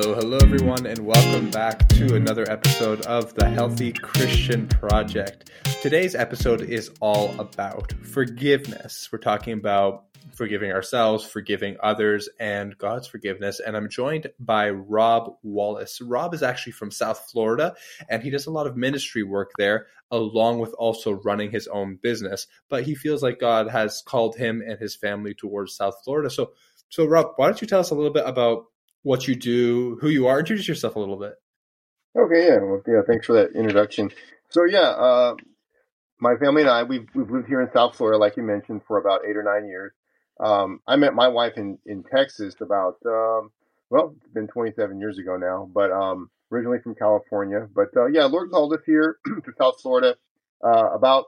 Hello, hello, everyone, and welcome back to another episode of the Healthy Christian Project. Today's episode is all about forgiveness. We're talking about forgiving ourselves, forgiving others, and God's forgiveness. And I'm joined by Rob Wallace. Rob is actually from South Florida, and he does a lot of ministry work there, along with also running his own business. But he feels like God has called him and his family towards South Florida. So, so Rob, why don't you tell us a little bit about what you do, who you are? Introduce yourself a little bit. Okay, yeah, well, yeah. Thanks for that introduction. So yeah, uh, my family and I we've we've lived here in South Florida, like you mentioned, for about eight or nine years. Um, I met my wife in in Texas about um, well, it's been 27 years ago now, but um, originally from California. But uh, yeah, Lord called us here to South Florida uh, about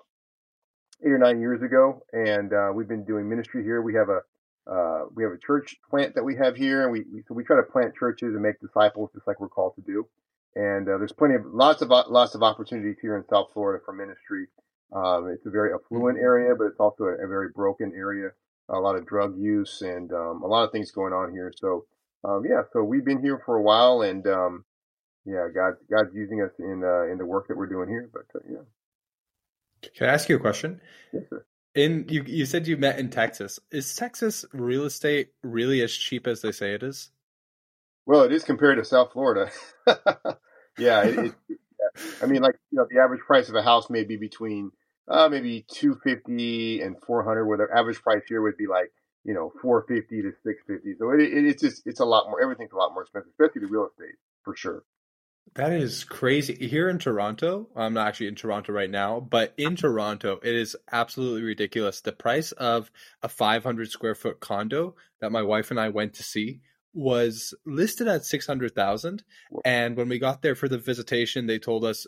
eight or nine years ago, and uh, we've been doing ministry here. We have a uh, we have a church plant that we have here, and we, we, so we try to plant churches and make disciples, just like we're called to do. And uh, there's plenty of lots of lots of opportunities here in South Florida for ministry. Um, it's a very affluent mm-hmm. area, but it's also a, a, very broken area. A lot of drug use and um, a lot of things going on here. So um, yeah, so we've been here for a while, and um, yeah, God God's using us in uh, in the work that we're doing here. But uh, yeah. Can I ask you a question? Yes, sir. In you, you said you met in Texas. Is Texas real estate really as cheap as they say it is? Well, it is compared to South Florida. yeah, it, it, I mean, like you know, the average price of a house may be between uh, maybe two fifty and four hundred, where the average price here would be like you know four fifty to six fifty. So it, it's just it's a lot more. Everything's a lot more expensive, especially the real estate for sure. That is crazy. Here in Toronto, I'm not actually in Toronto right now, but in Toronto, it is absolutely ridiculous. The price of a 500 square foot condo that my wife and I went to see was listed at 600,000 and when we got there for the visitation they told us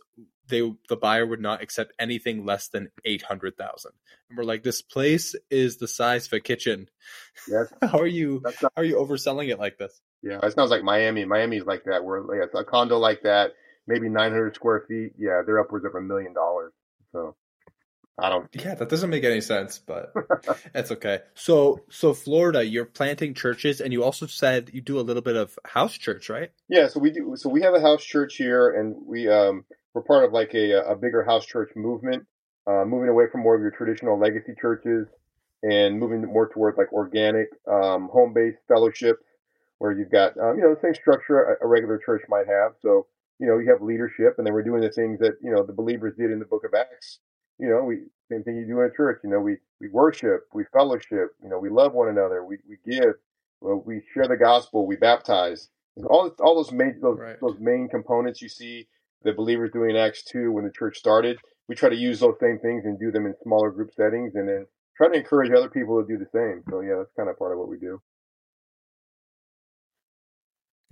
they the buyer would not accept anything less than 800,000 and we're like this place is the size of a kitchen. Yes. How are you not, how are you overselling it like this yeah, it sounds like Miami. Miami's like that, where like a condo like that, maybe 900 square feet. Yeah, they're upwards of a million dollars. So I don't. Yeah, that doesn't make any sense, but it's okay. So, so Florida, you're planting churches, and you also said you do a little bit of house church, right? Yeah, so we do. So we have a house church here, and we um we're part of like a a bigger house church movement, uh, moving away from more of your traditional legacy churches and moving more towards like organic, um, home based fellowship where you've got um, you know the same structure a, a, regular church might have. So you know you have leadership, and then we're doing the things that you know the believers did in the Book of Acts. You know, we same thing you do in a church. You know, we we worship, we fellowship. You know, we love one another, we we give, well, we share the gospel, we baptize. All all those main those, right. those main components you see the believers doing in Acts two when the church started. We try to use those same things and do them in smaller group settings, and then try to encourage other people to do the same. So yeah, that's kind of part of what we do.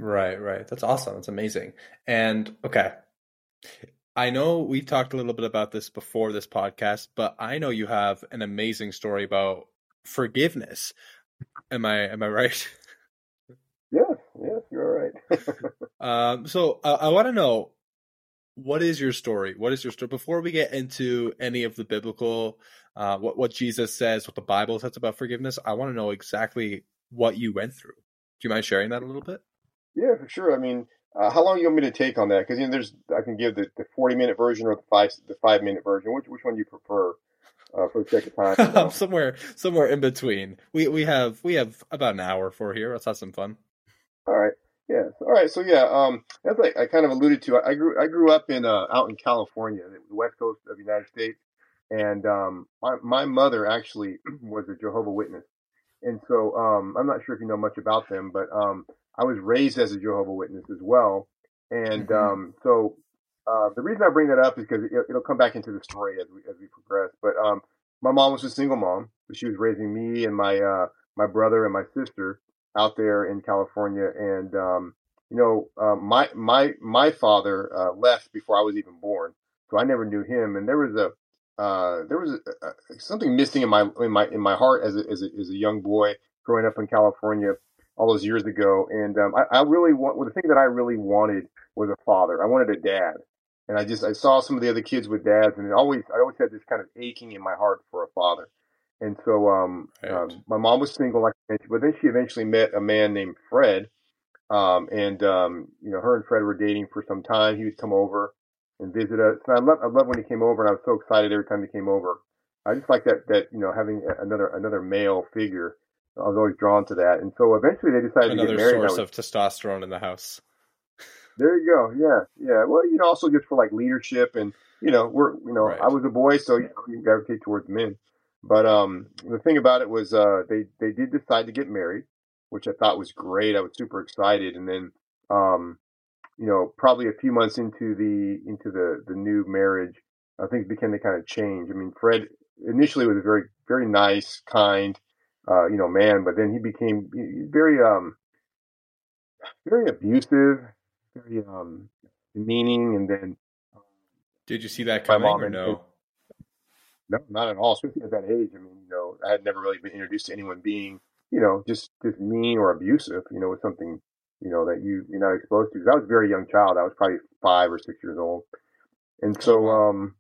Right, right. That's awesome. That's amazing. And okay. I know we talked a little bit about this before this podcast, but I know you have an amazing story about forgiveness. Am I am I right? Yes, yes, you're right. um, so uh, I want to know what is your story? What is your story? Before we get into any of the biblical, uh, what what Jesus says, what the Bible says about forgiveness, I want to know exactly what you went through. Do you mind sharing that a little bit? Yeah, for sure. I mean, uh, how long do you want me to take on that? Because you know, there's I can give the, the 40 minute version or the five the five minute version. Which which one do you prefer? Uh, for the sake of time, you know? somewhere somewhere in between. We we have we have about an hour for here. Let's have some fun. All right. Yeah. All right. So yeah, um, as I, I kind of alluded to, I grew I grew up in uh, out in California, the west coast of the United States, and um, my my mother actually was a Jehovah Witness, and so um, I'm not sure if you know much about them, but um, I was raised as a Jehovah Witness as well, and mm-hmm. um, so uh, the reason I bring that up is because it, will come back into the story as we as we progress. But um, my mom was a single mom, so she was raising me and my uh, my brother and my sister out there in California, and um, you know, uh, my my my father uh, left before I was even born, so I never knew him, and there was a uh, there was a, a, something missing in my in my in my heart as a, as a, as a young boy growing up in California all those years ago. And um, I, I really want well, the thing that I really wanted was a father. I wanted a dad, and I just I saw some of the other kids with dads, and it always I always had this kind of aching in my heart for a father. And so um, right. um my mom was single, like I mentioned, but then she eventually met a man named Fred, Um, and um, you know, her and Fred were dating for some time. He would come over and visit us. And I love I love when he came over, and I was so excited every time he came over. I just like that that you know having another another male figure. I was always drawn to that, and so eventually they decided Another to get married. Another source was, of testosterone in the house. There you go. Yeah, yeah. Well, you know, also just for like leadership, and you know, we're you know, Right. I was a boy, so you, know, you gravitate towards men. But um, the thing about it was, uh, they they did decide to get married, which I thought was great. I was super excited, and then um, you know, probably a few months into the into the the new marriage, uh, things began to kind of change. I mean, Fred initially was a very very nice, kind, uh, you know, man, but then he became very um very abusive, very um demeaning, and then Did you see that My coming mom or no? no, not at all. Especially at that age. I mean, you know, I had never really been introduced to anyone being, you know, just just mean or abusive. You know, with something, you know, that you you're not exposed to. 'Cause I was a very young child. I was probably five or six years old, and so um,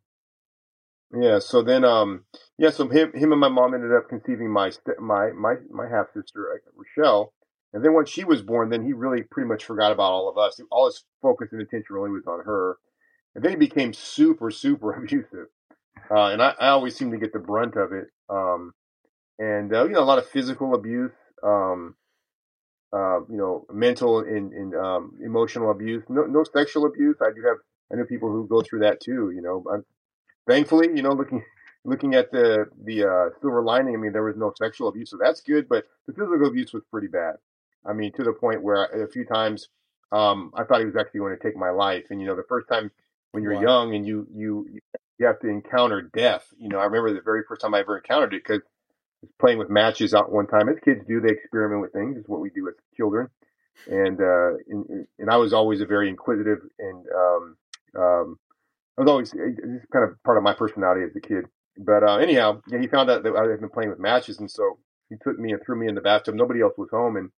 yeah. So then um, yeah. So him him and my mom ended up conceiving my my my my half sister Rochelle. And then once she was born, then he really pretty much forgot about all of us. All his focus and attention really was on her. And then he became super, super abusive. Uh, and I, I always seem to get the brunt of it. Um, and, uh, you know, a lot of physical abuse, um, uh, you know, mental and, and um, emotional abuse. No, no sexual abuse. I do have, I know people who go through that too, you know. Thankfully, you know, looking looking at the the uh, silver lining, I mean, there was no sexual abuse, so that's good. But the physical abuse was pretty bad. I mean, to the point where a few times um, I thought he was actually going to take my life. And you know, the first time when you're Wow. young and you you you have to encounter death. You know, I remember the very first time I ever encountered it because was playing with matches out one time. As kids do, they experiment with things. It's what we do as children. And uh, and, and I was always a very inquisitive and um, um, I was always it's kind of part of my personality as a kid. But uh, anyhow, yeah, he found out that I had been playing with matches, and so he took me and threw me in the bathtub. Nobody else was home, and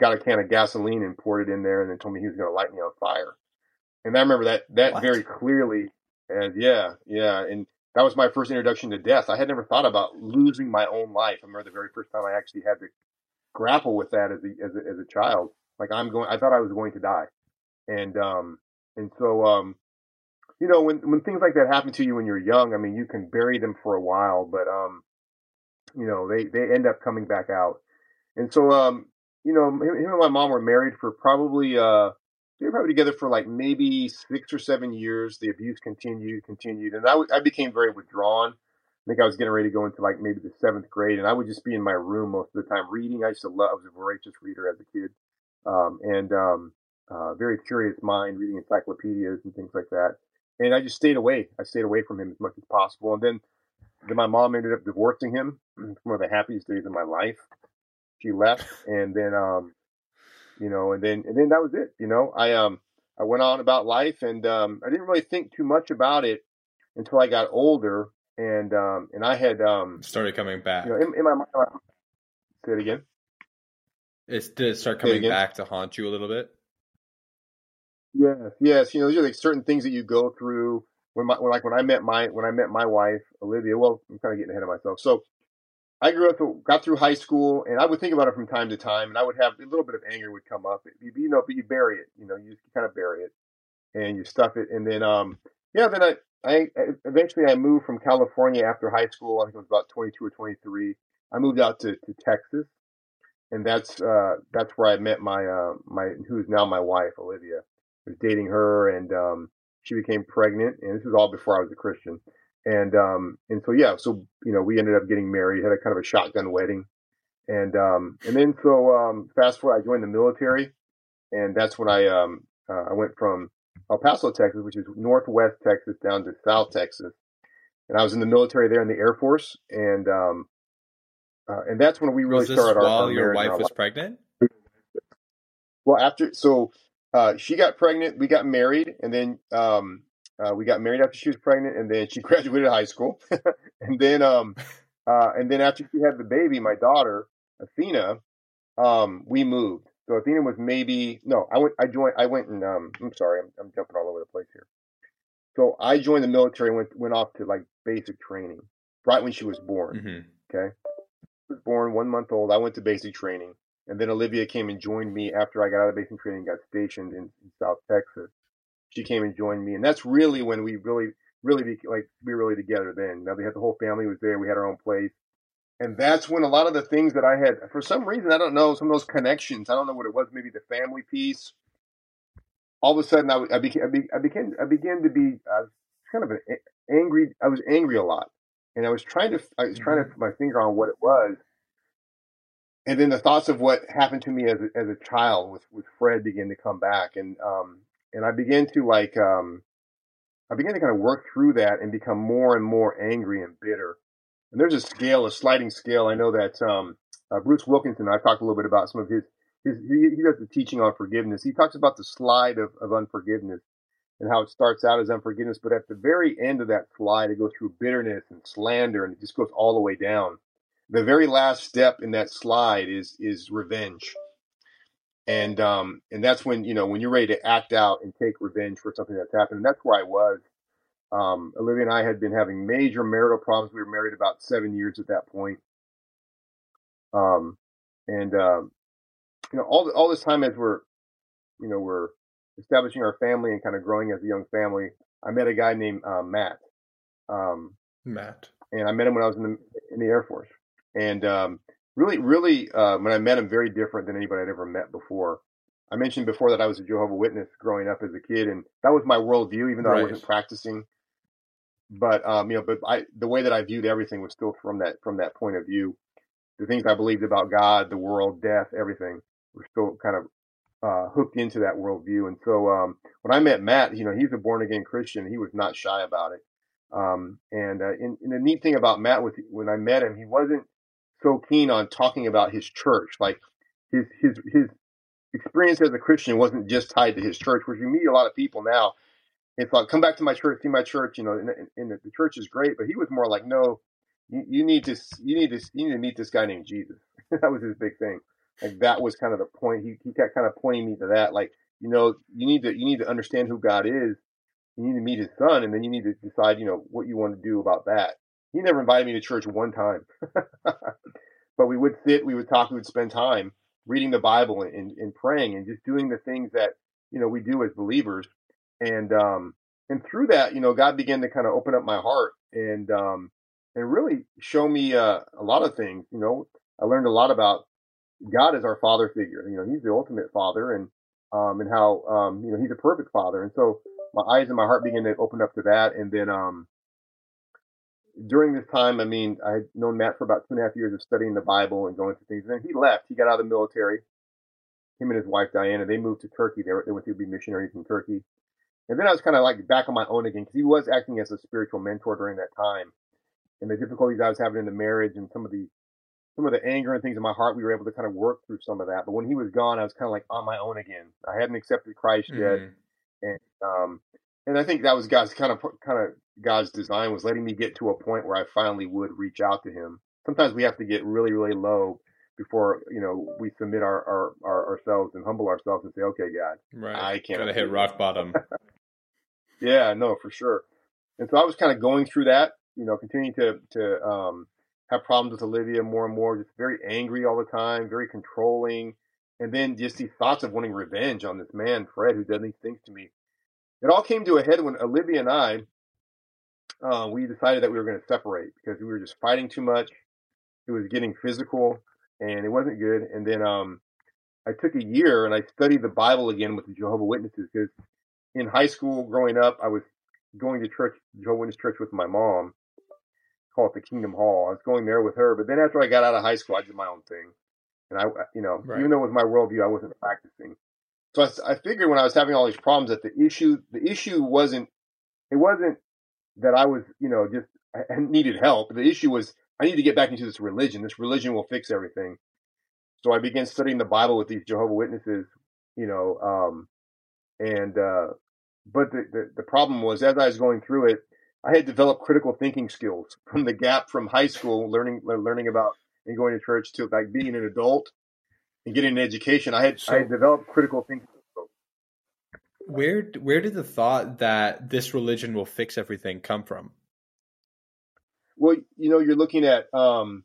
got a can of gasoline and poured it in there, and then told me he was going to light me on fire. And I remember that that What? very clearly. And yeah, yeah, and that was my first introduction to death. I had never thought about losing my own life. I remember the very first time I actually had to grapple with that as a as a, as a child. Like I'm going, I thought I was going to die, and um, and so um, you know, when when things like that happen to you when you're young, I mean, you can bury them for a while, but um, you know, they they end up coming back out. And so um, you know, him, him and my mom were married for probably uh, they were probably together for like maybe six or seven years. The abuse continued, continued, and I, w- I became very withdrawn. I think I was getting ready to go into like maybe the seventh grade, and I would just be in my room most of the time reading. I used to love. I was a voracious reader as a kid, um, and um, uh, very curious mind, reading encyclopedias and things like that. And I just stayed away. I stayed away from him as much as possible. And then, then my mom ended up divorcing him. It's one of the happiest days of my life. She left, and then um, you know, and then and then that was it. You know, I um I went on about life, and um, I didn't really think too much about it until I got older, and um, and I had um, Started coming back. you know, in, in my mind, say it again. It's, did it start coming back to haunt you a little bit? Yes, yes. You know, there's like certain things that you go through when my when, like when I met my when I met my wife Olivia. Well, I'm kind of getting ahead of myself. So I grew up, got through high school, and I would think about it from time to time, and I would have a little bit of anger would come up. You, you know, but you bury it. You know, you kind of bury it, and you stuff it, and then um yeah, then I I eventually I moved from California after high school. I think it was about 22 or 23. I moved out to, to Texas, and that's uh that's where I met my uh my who's now my wife Olivia. Was dating her, and um she became pregnant, and this was all before I was a Christian. And um and so yeah, so you know we ended up getting married, had a kind of a shotgun wedding, and um and then so um fast forward, I joined the military, and that's when I um uh, I went from El Paso, Texas, which is northwest Texas, down to South Texas, and I was in the military there in the Air Force, and um uh, and that's when we really started our, while our your wife was life. pregnant? Well, after so uh, she got pregnant, we got married, and then um, uh, we got married after she was pregnant, and then she graduated high school, and then um, uh, and then after she had the baby, my daughter Athena, um, we moved. So Athena was maybe no, I went, I joined, I went and um, I'm sorry, I'm, I'm jumping all over the place here. So I joined the military, and went went off to like basic training right when she was born. hmm Okay. She was born one month old. I went to basic training. And then Olivia came and joined me after I got out of basic training and got stationed in, in South Texas. She came and joined me, and that's really when we really, really be, like we were really together. Then now we had the whole family was there. We had our own place, and that's when a lot of the things that I had, for some reason, I don't know, some of those connections. I don't know what it was. Maybe the family piece. All of a sudden, I, I became, I began, I began to be uh, kind of an angry. I was angry a lot, and I was trying to, I was trying to mm-hmm. put my finger on what it was and then the thoughts of what happened to me as a, as a child with, with Fred began to come back, and um, and I began to like um, I began to kind of work through that and become more and more angry and bitter. And there's a scale, a sliding scale. I know that um, uh, Bruce Wilkinson. I've talked a little bit about some of his his he, he does the teaching on forgiveness. He talks about the slide of, of unforgiveness and how it starts out as unforgiveness, but at the very end of that slide, it goes through bitterness and slander, and it just goes all the way down the very last step in that slide is is revenge. And um and that's when you know when you're ready to act out and take revenge for something that's happened. And that's where i was. Um olivia and i had been having major marital problems. We were married about seven years at that point. Um and um you know all all this time as we're you know we're establishing our family and kind of growing as a young family i met a guy named uh, matt. Um matt. and i met him when i was in the in the air force and um, really, really, uh, when I met him, very different than anybody I'd ever met before. I mentioned before that I was a Jehovah Witness growing up as a kid, and that was my worldview, even though right. I wasn't practicing. But um, you know, but I, the way that I viewed everything was still from that from that point of view. The things I believed about God, the world, death, everything were still kind of uh, hooked into that worldview. And so um, when I met Matt, you know, he's a born again Christian. He was not shy about it. Um, and, uh, and, and the neat thing about Matt was when I met him, he wasn't so keen on talking about his church. Like his his his experience as a Christian wasn't just tied to his church. Which you meet a lot of people now. It's like come back to my church, see my church. You know, and, and the, the church is great, but he was more like, no, you, you need to you need to you need to meet this guy named Jesus. that was his big thing. Like that was kind of the point. He he kept kind of pointing me to that. Like you know, you need to you need to understand who God is. You need to meet His Son, and then you need to decide, you know, what you want to do about that. He never invited me to church one time. but we would sit, we would talk, we would spend time reading the Bible and, and praying and just doing the things that, you know, we do as believers. And, um, and through that, you know, God began to kind of open up my heart and, um, and really show me, uh, a lot of things, you know, I learned a lot about God as our father figure. You know, he's the ultimate father and, um, and how, um, you know, he's a perfect father. And so my eyes and my heart began to open up to that. And then, um, during this time, I mean, I had known Matt for about two and a half years of studying the Bible and going through things. And then he left. He got out of the military. Him and his wife Diana, they moved to Turkey. They, were, they went to be missionaries in Turkey. And then I was kind of like back on my own again because he was acting as a spiritual mentor during that time. And the difficulties I was having in the marriage and some of the some of the anger and things in my heart, we were able to kind of work through some of that. But when he was gone, I was kind of like on my own again. I hadn't accepted Christ yet, mm-hmm. and um, and I think that was God's kind of kind of God's design was letting me get to a point where I finally would reach out to Him. Sometimes we have to get really really low before you know we submit our, our, our ourselves and humble ourselves and say, okay, God, right. I can't. Gotta hit rock bottom. yeah, no, for sure. And so I was kind of going through that, you know, continuing to to um, have problems with Olivia more and more, just very angry all the time, very controlling, and then just these thoughts of wanting revenge on this man Fred who does these things to me it all came to a head when Olivia and I, uh, we decided that we were going to separate because we were just fighting too much. It was getting physical and it wasn't good. And then um, I took a year and I studied the Bible again with the Jehovah Witnesses because in high school growing up, I was going to church, Jehovah Witness church with my mom, call it the Kingdom Hall. I was going there with her. But then after I got out of high school, I did my own thing. And I, you know, right. even though it was my worldview, I wasn't practicing. So I, I figured when I was having all these problems that the issue, the issue wasn't, it wasn't that I was, you know, just I needed help. The issue was I need to get back into this religion. This religion will fix everything. So I began studying the Bible with these Jehovah Witnesses, you know, um, and uh, but the, the, the problem was as I was going through it, I had developed critical thinking skills from the gap from high school, learning learning about and going to church to like being an adult and getting an education, I had so, I had developed critical thinking. Where where did the thought that this religion will fix everything come from? Well, you know, you're looking at um,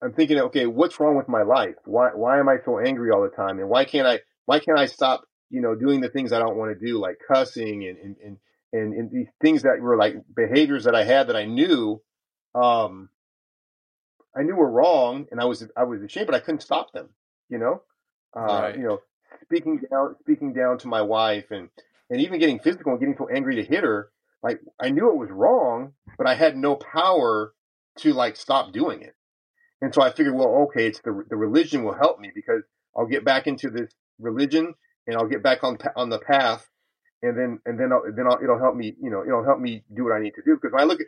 I'm thinking, okay, what's wrong with my life? Why why am I so angry all the time? And why can't I why can't I stop, you know, doing the things I don't want to do, like cussing and and and, and, and these things that were like behaviors that I had that I knew, um, I knew were wrong, and I was I was ashamed, but I couldn't stop them. You know, uh, right. you know, speaking down speaking down to my wife and and even getting physical and getting so angry to hit her. Like I knew it was wrong, but I had no power to like stop doing it. And so I figured, well, okay, it's the the religion will help me because I'll get back into this religion and I'll get back on on the path, and then and then I'll, then I'll, it'll help me, you know, it'll help me do what I need to do. Because when I look at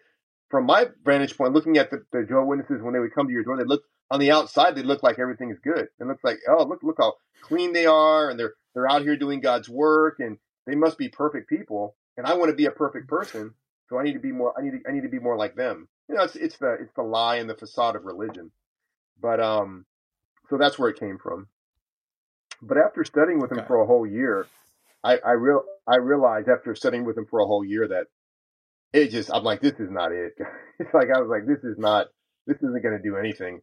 from my vantage point, looking at the, the Jehovah Witnesses when they would come to your door, they look on the outside, they look like everything is good. It looks like, oh, look, look how clean they are, and they're they're out here doing God's work, and they must be perfect people. And I want to be a perfect person, so I need to be more. I need to, I need to be more like them. You know, it's it's the it's the lie and the facade of religion. But um, so that's where it came from. But after studying with him okay. for a whole year, I I real I realized after studying with him for a whole year that it just I'm like this is not it. it's like I was like this is not this isn't going to do anything.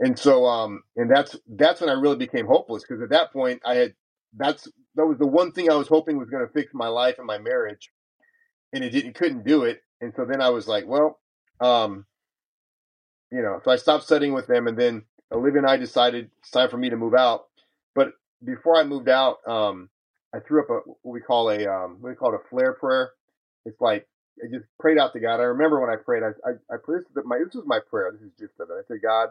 And so um and that's that's when I really became hopeless because at that point I had that's that was the one thing I was hoping was going to fix my life and my marriage and it didn't couldn't do it. And so then I was like, well, um you know, so I stopped studying with them and then Olivia and I decided it's time for me to move out. But before I moved out, um, I threw up a what we call a um, what we call it a flare prayer. It's like I just prayed out to God. I remember when I prayed, I I, I prayed this, my this was my prayer. This is just it. I said, God,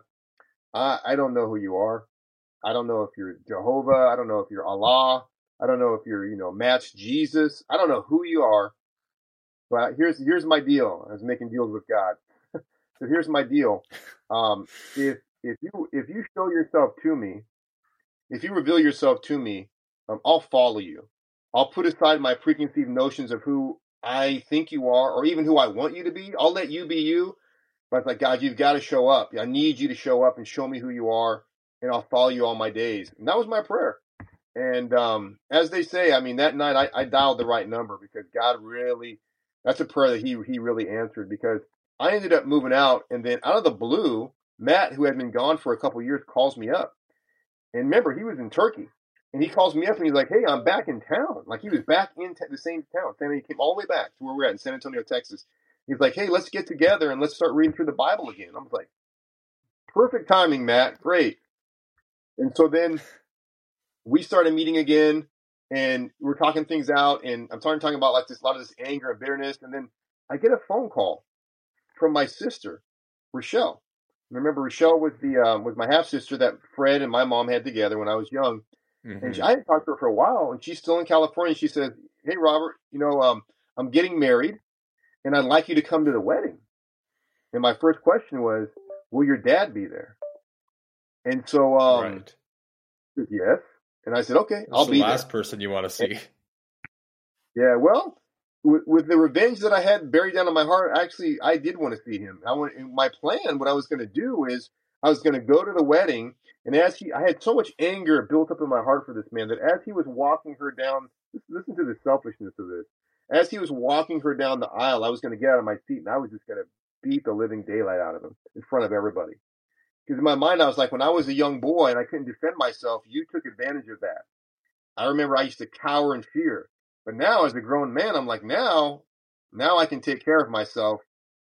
I I don't know who you are. I don't know if you're Jehovah. I don't know if you're Allah. I don't know if you're you know match Jesus. I don't know who you are. But here's here's my deal. I was making deals with God. so here's my deal. Um, if if you if you show yourself to me, if you reveal yourself to me, um, I'll follow you. I'll put aside my preconceived notions of who I think you are, or even who I want you to be. I'll let you be you. But it's like, God, you've got to show up. I need you to show up and show me who you are, and I'll follow you all my days. And that was my prayer. And um, as they say, I mean, that night I, I dialed the right number because God really, that's a prayer that He He really answered because I ended up moving out, and then out of the blue, Matt, who had been gone for a couple years, calls me up. And remember, he was in Turkey. And he calls me up and he's like, hey, I'm back in town. Like he was back in the same town. And he came all the way back to where we're at in San Antonio, Texas. He's like, hey, let's get together and let's start reading through the Bible again. I was like, perfect timing, Matt. Great. And so then we started meeting again and we're talking things out. And I'm starting talking about like this, a lot of this anger and bitterness. And then I get a phone call from my sister, Rochelle. Remember, Rochelle was the um, was my half sister that Fred and my mom had together when I was young, mm-hmm. and she, I hadn't talked to her for a while, and she's still in California. She says, "Hey, Robert, you know, um, I'm getting married, and I'd like you to come to the wedding." And my first question was, "Will your dad be there?" And so, um, right. yes, and I said, "Okay, That's I'll be the be." Last there. person you want to see. Yeah, well, with, with, the revenge that I had buried down in my heart, actually, I did want to see him. I want my plan. What I was going to do is I was going to go to the wedding, and as he, I had so much anger built up in my heart for this man that as he was walking her down, listen to the selfishness of this. As he was walking her down the aisle, I was going to get out of my seat and I was just going to beat the living daylight out of him in front of everybody. Because in my mind, I was like, when I was a young boy and I couldn't defend myself, you took advantage of that. I remember I used to cower in fear. But now as a grown man, I'm like, now, now I can take care of myself.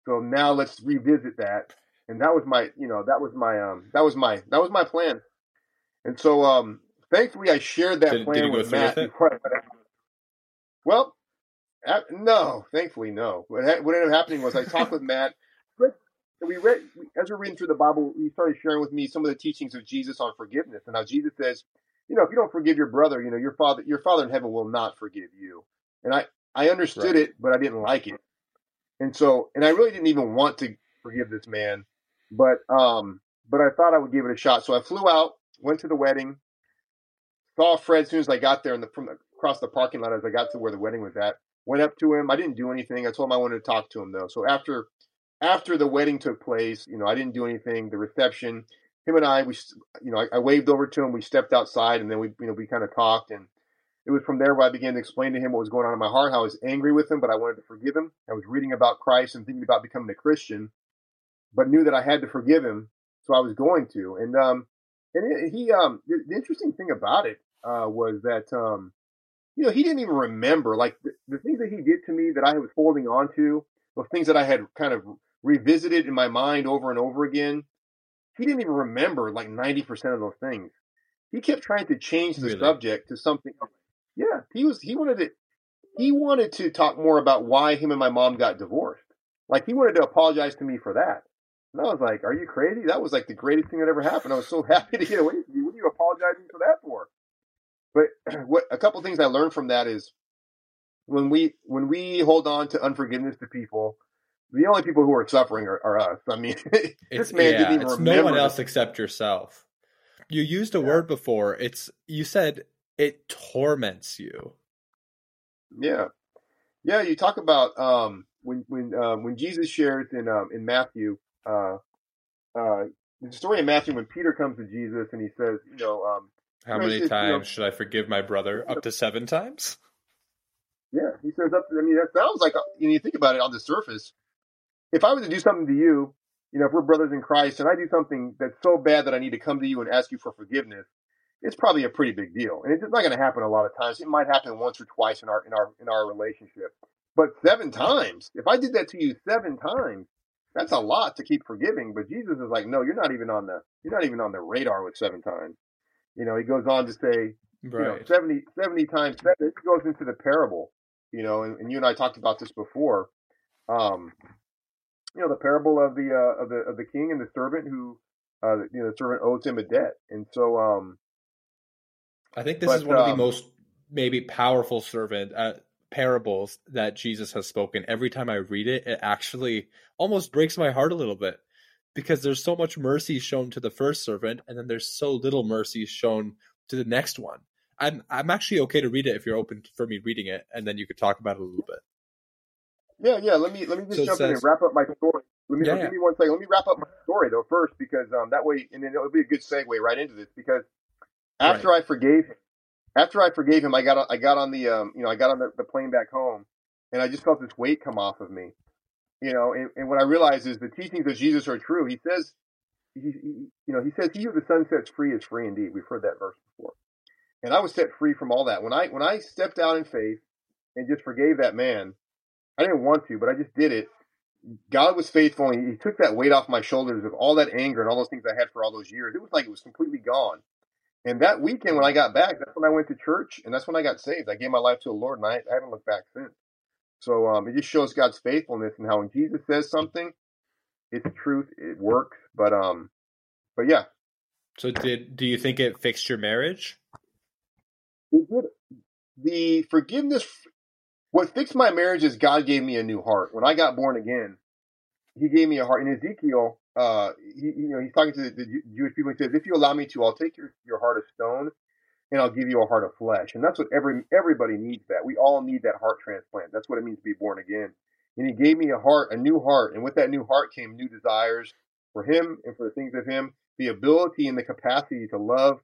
So now let's revisit that. And that was my, you know, that was my, um, that was my, that was my plan. And so, um, thankfully I shared that did, plan did with Matt before I went out. Well, no, thankfully no. What, what ended up happening was I talked with Matt. We read as we're reading through the Bible. He started sharing with me some of the teachings of Jesus on forgiveness and how Jesus says, you know, if you don't forgive your brother, you know, your father, your father in heaven will not forgive you. And I, I understood right. it, but I didn't like it. And so, and I really didn't even want to forgive this man, but, um, but I thought I would give it a shot. So I flew out, went to the wedding, saw Fred as soon as I got there and the, from the, across the parking lot as I got to where the wedding was at. Went up to him. I didn't do anything. I told him I wanted to talk to him though. So after after the wedding took place, you know, I didn't do anything. The reception, him and I, we, you know, I, I, waved over to him. We stepped outside, and then we, you know, we kind of talked, and it was from there where I began to explain to him what was going on in my heart. How I was angry with him, but I wanted to forgive him. I was reading about Christ and thinking about becoming a Christian, but knew that I had to forgive him so I was going to. And um, and it, he um, the, the, interesting thing about it uh, was that um, you know, he didn't even remember like the, the things that he did to me that I was holding on to, the things that I had kind of revisited in my mind over and over again. He didn't even remember like ninety percent of those things. He kept trying to change the really? subject to something. Yeah, he was. He wanted to. He wanted to talk more about why him and my mom got divorced. Like he wanted to apologize to me for that. And I was like, "Are you crazy? That was like the greatest thing that ever happened. I was so happy to get away from you. What are you apologizing for that for?" But what a couple things I learned from that is when we when we hold on to unforgiveness to people, the only people who are suffering are, are us. I mean, this man yeah, didn't even it's remember. No one else except yourself. You used a yeah. word before. It's you said it torments you. Yeah, yeah. You talk about um, when when uh, when Jesus shares in um, in Matthew, uh, uh, the story in Matthew when Peter comes to Jesus and he says, you know, um, how many says, times you know, should I forgive my brother? Up to seven times. Yeah, he says up. To, I mean, that sounds like you, know, you think about it on the surface. If I were to do something to you, you know, if we're brothers in Christ, and I do something that's so bad that I need to come to you and ask you for forgiveness, it's probably a pretty big deal, and it's not going to happen a lot of times. It might happen once or twice in our in our in our relationship, but seven times. If I did that to you seven times, that's a lot to keep forgiving. But Jesus is like, no, you're not even on the you're not even on the radar with seven times. You know, he goes on to say, right. you know, 70, 70 times seven. It goes into the parable. You know, and, and you and I talked about this before. Um, you know, the parable of the uh, of the of the king and the servant who, uh, you know, the servant owes him a debt, and so um, I think this but, is one um, of the um most maybe powerful servant uh, parables that Jesus has spoken. Every time I read it, it actually almost breaks my heart a little bit because there's so much mercy shown to the first servant, and then there's so little mercy shown to the next one. I'm I'm actually okay to read it if you're open for me reading it, and then you could talk about it a little bit. Yeah, yeah. Let me let me just so jump says, in and wrap up my story. Let me yeah, give me one second. Let me wrap up my story though first, because um, that way, and then it'll be a good segue right into this. Because after right. I forgave him, after I forgave him, I got I got on the um, you know I got on the, the plane back home, and I just felt this weight come off of me. You know, and, and what I realized is the teachings of Jesus are true. He says, he, he, you know, he says, "He who the Son sets free is free indeed." We've heard that verse before, and I was set free from all that when I when I stepped out in faith and just forgave that man. I didn't want to, but I just did it. God was faithful, and He took that weight off my shoulders of all that anger and all those things I had for all those years. It was like it was completely gone. And that weekend when I got back, that's when I went to church, and that's when I got saved. I gave my life to the Lord, and I, I haven't looked back since. So um, it just shows God's faithfulness and how when Jesus says something, it's truth. It works. But um, but yeah. So did do you think it fixed your marriage? It did. The forgiveness. What fixed my marriage is God gave me a new heart. When I got born again, He gave me a heart. In Ezekiel, uh, he, you know, he's talking to the, the Jewish people. He says, "If you allow me to, I'll take your, your heart of stone and I'll give you a heart of flesh. And that's what every everybody needs that. We all need that heart transplant. That's what it means to be born again. And he gave me a heart, a new heart. And with that new heart came new desires for him and for the things of him, the ability and the capacity to love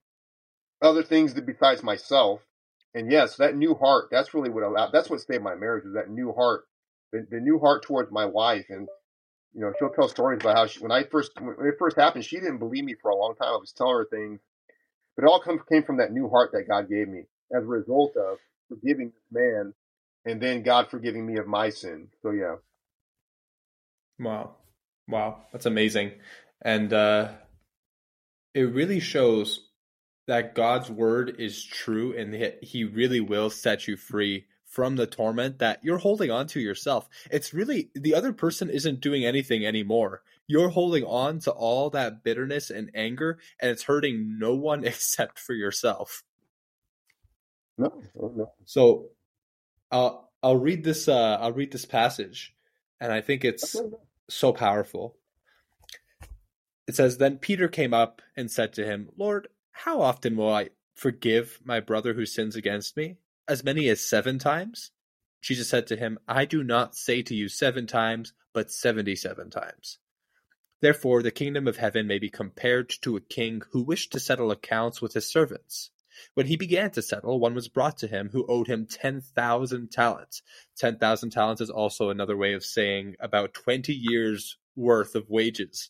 other things besides myself. And yes, that new heart, that's really what allowed, that's what saved my marriage is that new heart, the, the new heart towards my wife. And, you know, she'll tell stories about how she, when I first, when it first happened, she didn't believe me for a long time. I was telling her things but it all come, came from that new heart that God gave me as a result of forgiving this man and then God forgiving me of my sin. So, yeah. Wow. Wow. That's amazing. And uh, it really shows that God's word is true and he really will set you free from the torment that you're holding on to yourself. It's really the other person isn't doing anything anymore. You're holding on to all that bitterness and anger, and it's hurting no one except for yourself. No, no. So, I'll I'll read this. Uh, I'll read this passage, and I think it's so powerful. It says, "Then Peter came up and said to him, Lord, how often will I forgive my brother who sins against me? As many as seven times? Jesus said to him, I do not say to you seven times, but seventy seven times. Therefore, the kingdom of heaven may be compared to a king who wished to settle accounts with his servants. When he began to settle, one was brought to him who owed him 10,000 talents. 10,000 talents is also another way of saying about 20 years' worth of wages.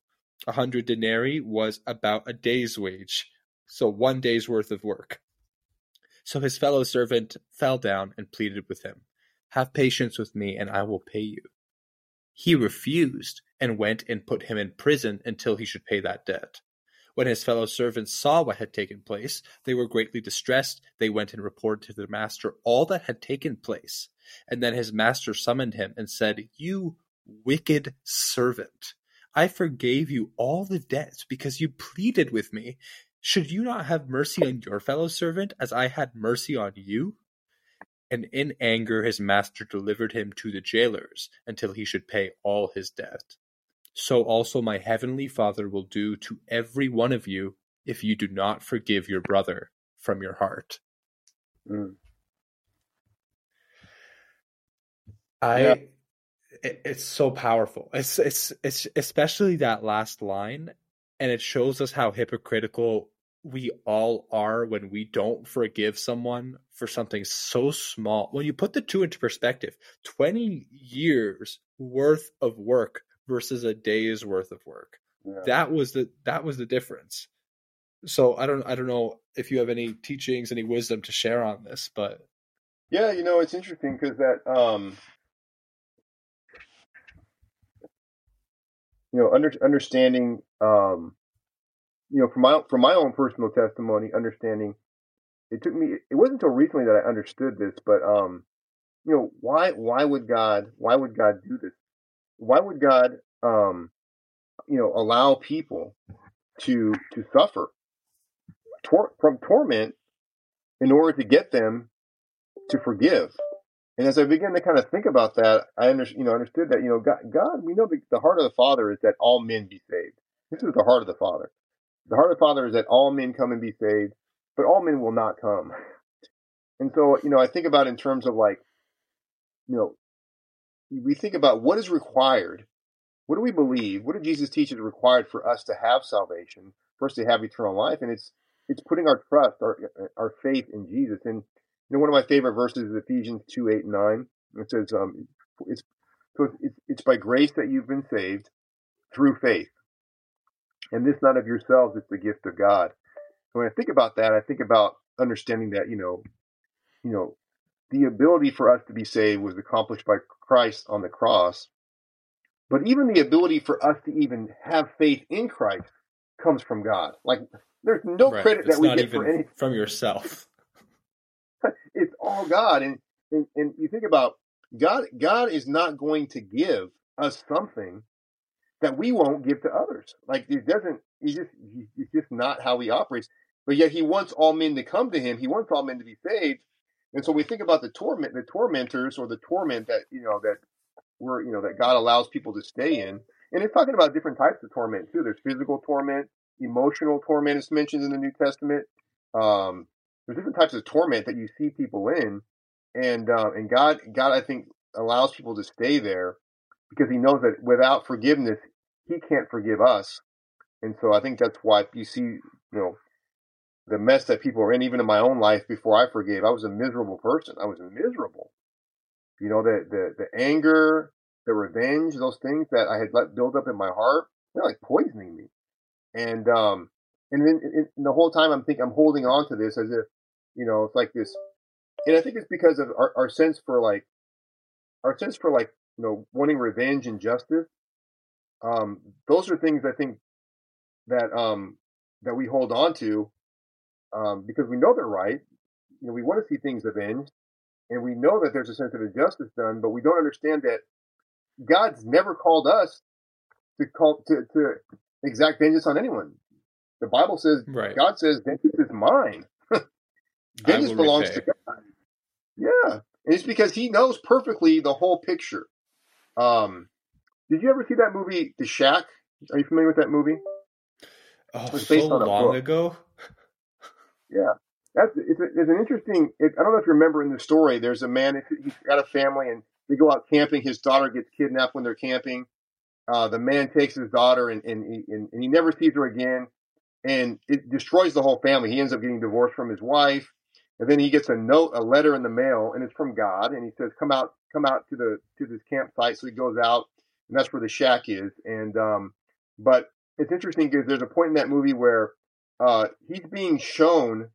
A hundred denarii was about a day's wage, so one day's worth of work. So his fellow servant fell down and pleaded with him, Have patience with me, and I will pay you. He refused and went and put him in prison until he should pay that debt. When his fellow servants saw what had taken place, they were greatly distressed. They went and reported to their master all that had taken place. And then his master summoned him and said, You wicked servant, I forgave you all the debts because you pleaded with me. Should you not have mercy on your fellow servant as I had mercy on you? And in anger his master delivered him to the jailers until he should pay all his debt so also my heavenly Father will do to every one of you if you do not forgive your brother from your heart. Mm. I yeah. It, it's so powerful. It's it's it's especially that last line and it shows us how hypocritical we all are when we don't forgive someone for something so small. When you put the two into perspective, 20 years worth of work versus a day's worth of work. Yeah. That was the that was the difference. So I don't I don't know if you have any teachings, any wisdom to share on this, but yeah, you know it's interesting because that um, you know under, understanding um, you know from my from my own personal testimony, understanding it took me it wasn't until recently that I understood this, but um, you know why why would God why would God do this why would God, um, you know, allow people to to suffer tor- from torment in order to get them to forgive? And as I began to kind of think about that, I under, you know understood that you know God, God we know the, the heart of the Father is that all men be saved. This is the heart of the Father. The heart of the Father is that all men come and be saved, but all men will not come. And so, you know, I think about in terms of like, you know, we think about what is required. What do we believe? What did Jesus teach is required for us to have salvation, for us to have eternal life? And it's it's putting our trust, our our faith in Jesus. And you know, one of my favorite verses is Ephesians two eight and nine. It says, um, it's so it's, it's by grace that you've been saved through faith, and this not of yourselves; it's the gift of God. when I think about that, I think about understanding that you know, you know, the ability for us to be saved was accomplished by Christ on the cross. But even the ability for us to even have faith in Christ comes from God. Like there's no right. credit it's that we get for anything from yourself. It's all God, and, and and you think about God. God is not going to give us something that we won't give to others. Like it doesn't. He just. It's just not how He operates. But yet He wants all men to come to Him. He wants all men to be saved. And so we think about the torment, the tormentors, or the torment that you know that we're you know that God allows people to stay in. And it's talking about different types of torment too. There's physical torment, emotional torment is mentioned in the New Testament. Um, there's different types of torment that you see people in, and uh, and God God I think allows people to stay there because He knows that without forgiveness He can't forgive us. And so I think that's why you see you know the mess that people are in, even in my own life before I forgave. I was a miserable person. I was miserable. You know, the, the, the anger, the revenge, those things that I had let build up in my heart, they're like poisoning me. And, um, and then and the whole time I'm thinking, I'm holding on to this as if, you know, it's like this. And I think it's because of our, our sense for like, our sense for like, you know, wanting revenge and justice. Um, those are things I think that, um, that we hold on to um, because we know they're right. You know, we want to see things avenged, and we know that there's a sense of injustice done, but we don't understand that God's never called us to call to, to exact vengeance on anyone. The Bible says, right. God says, vengeance is mine. vengeance belongs repay. to God. Yeah, and it's because He knows perfectly the whole picture. Um, did you ever see that movie, The Shack? Are you familiar with that movie? Oh, it was based so on a long book. ago. Yeah, that's it's, a, it's an interesting. It, I don't know if you remember in the story. There's a man. He's got a family, and they go out camping. His daughter gets kidnapped when they're camping. Uh, the man takes his daughter, and and he, and, and he never sees her again, and it destroys the whole family. He ends up getting divorced from his wife, and then he gets a note, a letter in the mail, and it's from God, and he says, "Come out, come out to the to this campsite." So he goes out, and that's where the shack is. And um, but it's interesting because there's a point in that movie where uh, he's being shown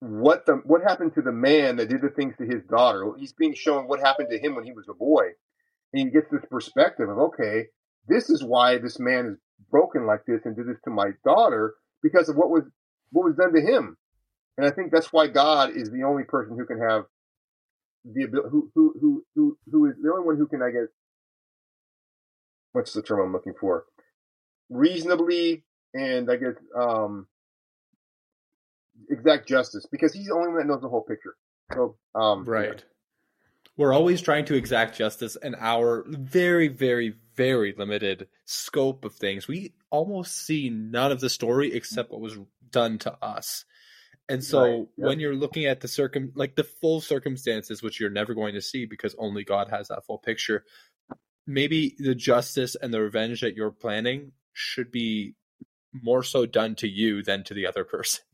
what the what happened to the man that did the things to his daughter. He's being shown what happened to him when he was a boy, and he gets this perspective of okay, this is why this man is broken like this and did this to my daughter because of what was what was done to him. And I think that's why God is the only person who can have the ability, who who who who who is the only one who can, I guess, what's the term I'm looking for? Reasonably and I guess um, exact justice because he's the only one that knows the whole picture. So um, right. We're always trying to exact justice in our very, very, very limited scope of things. We almost see none of the story except what was done to us. And so right. yep. when you're looking at the circum like the full circumstances, which you're never going to see because only God has that full picture, maybe the justice and the revenge that you're planning should be more so done to you than to the other person.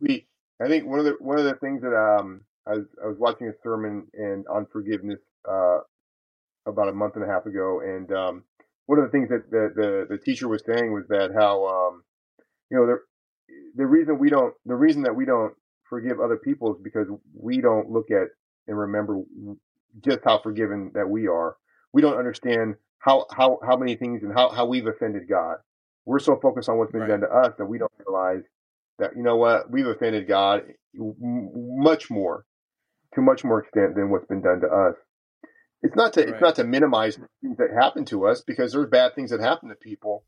We, I think one of the one of the things that um I was, I was watching a sermon and on forgiveness uh about a month and a half ago, and um one of the things that the the, the teacher was saying was that how um you know the the reason we don't the reason that we don't forgive other people is because we don't look at and remember just how forgiven that we are. We don't understand how how how many things and how how we've offended God. We're so focused on what's been right. done to us that we don't realize that you know what we've offended God much more, to much more extent than what's been done to us. It's not to right. it's not to minimize things that happen to us because there's bad things that happen to people,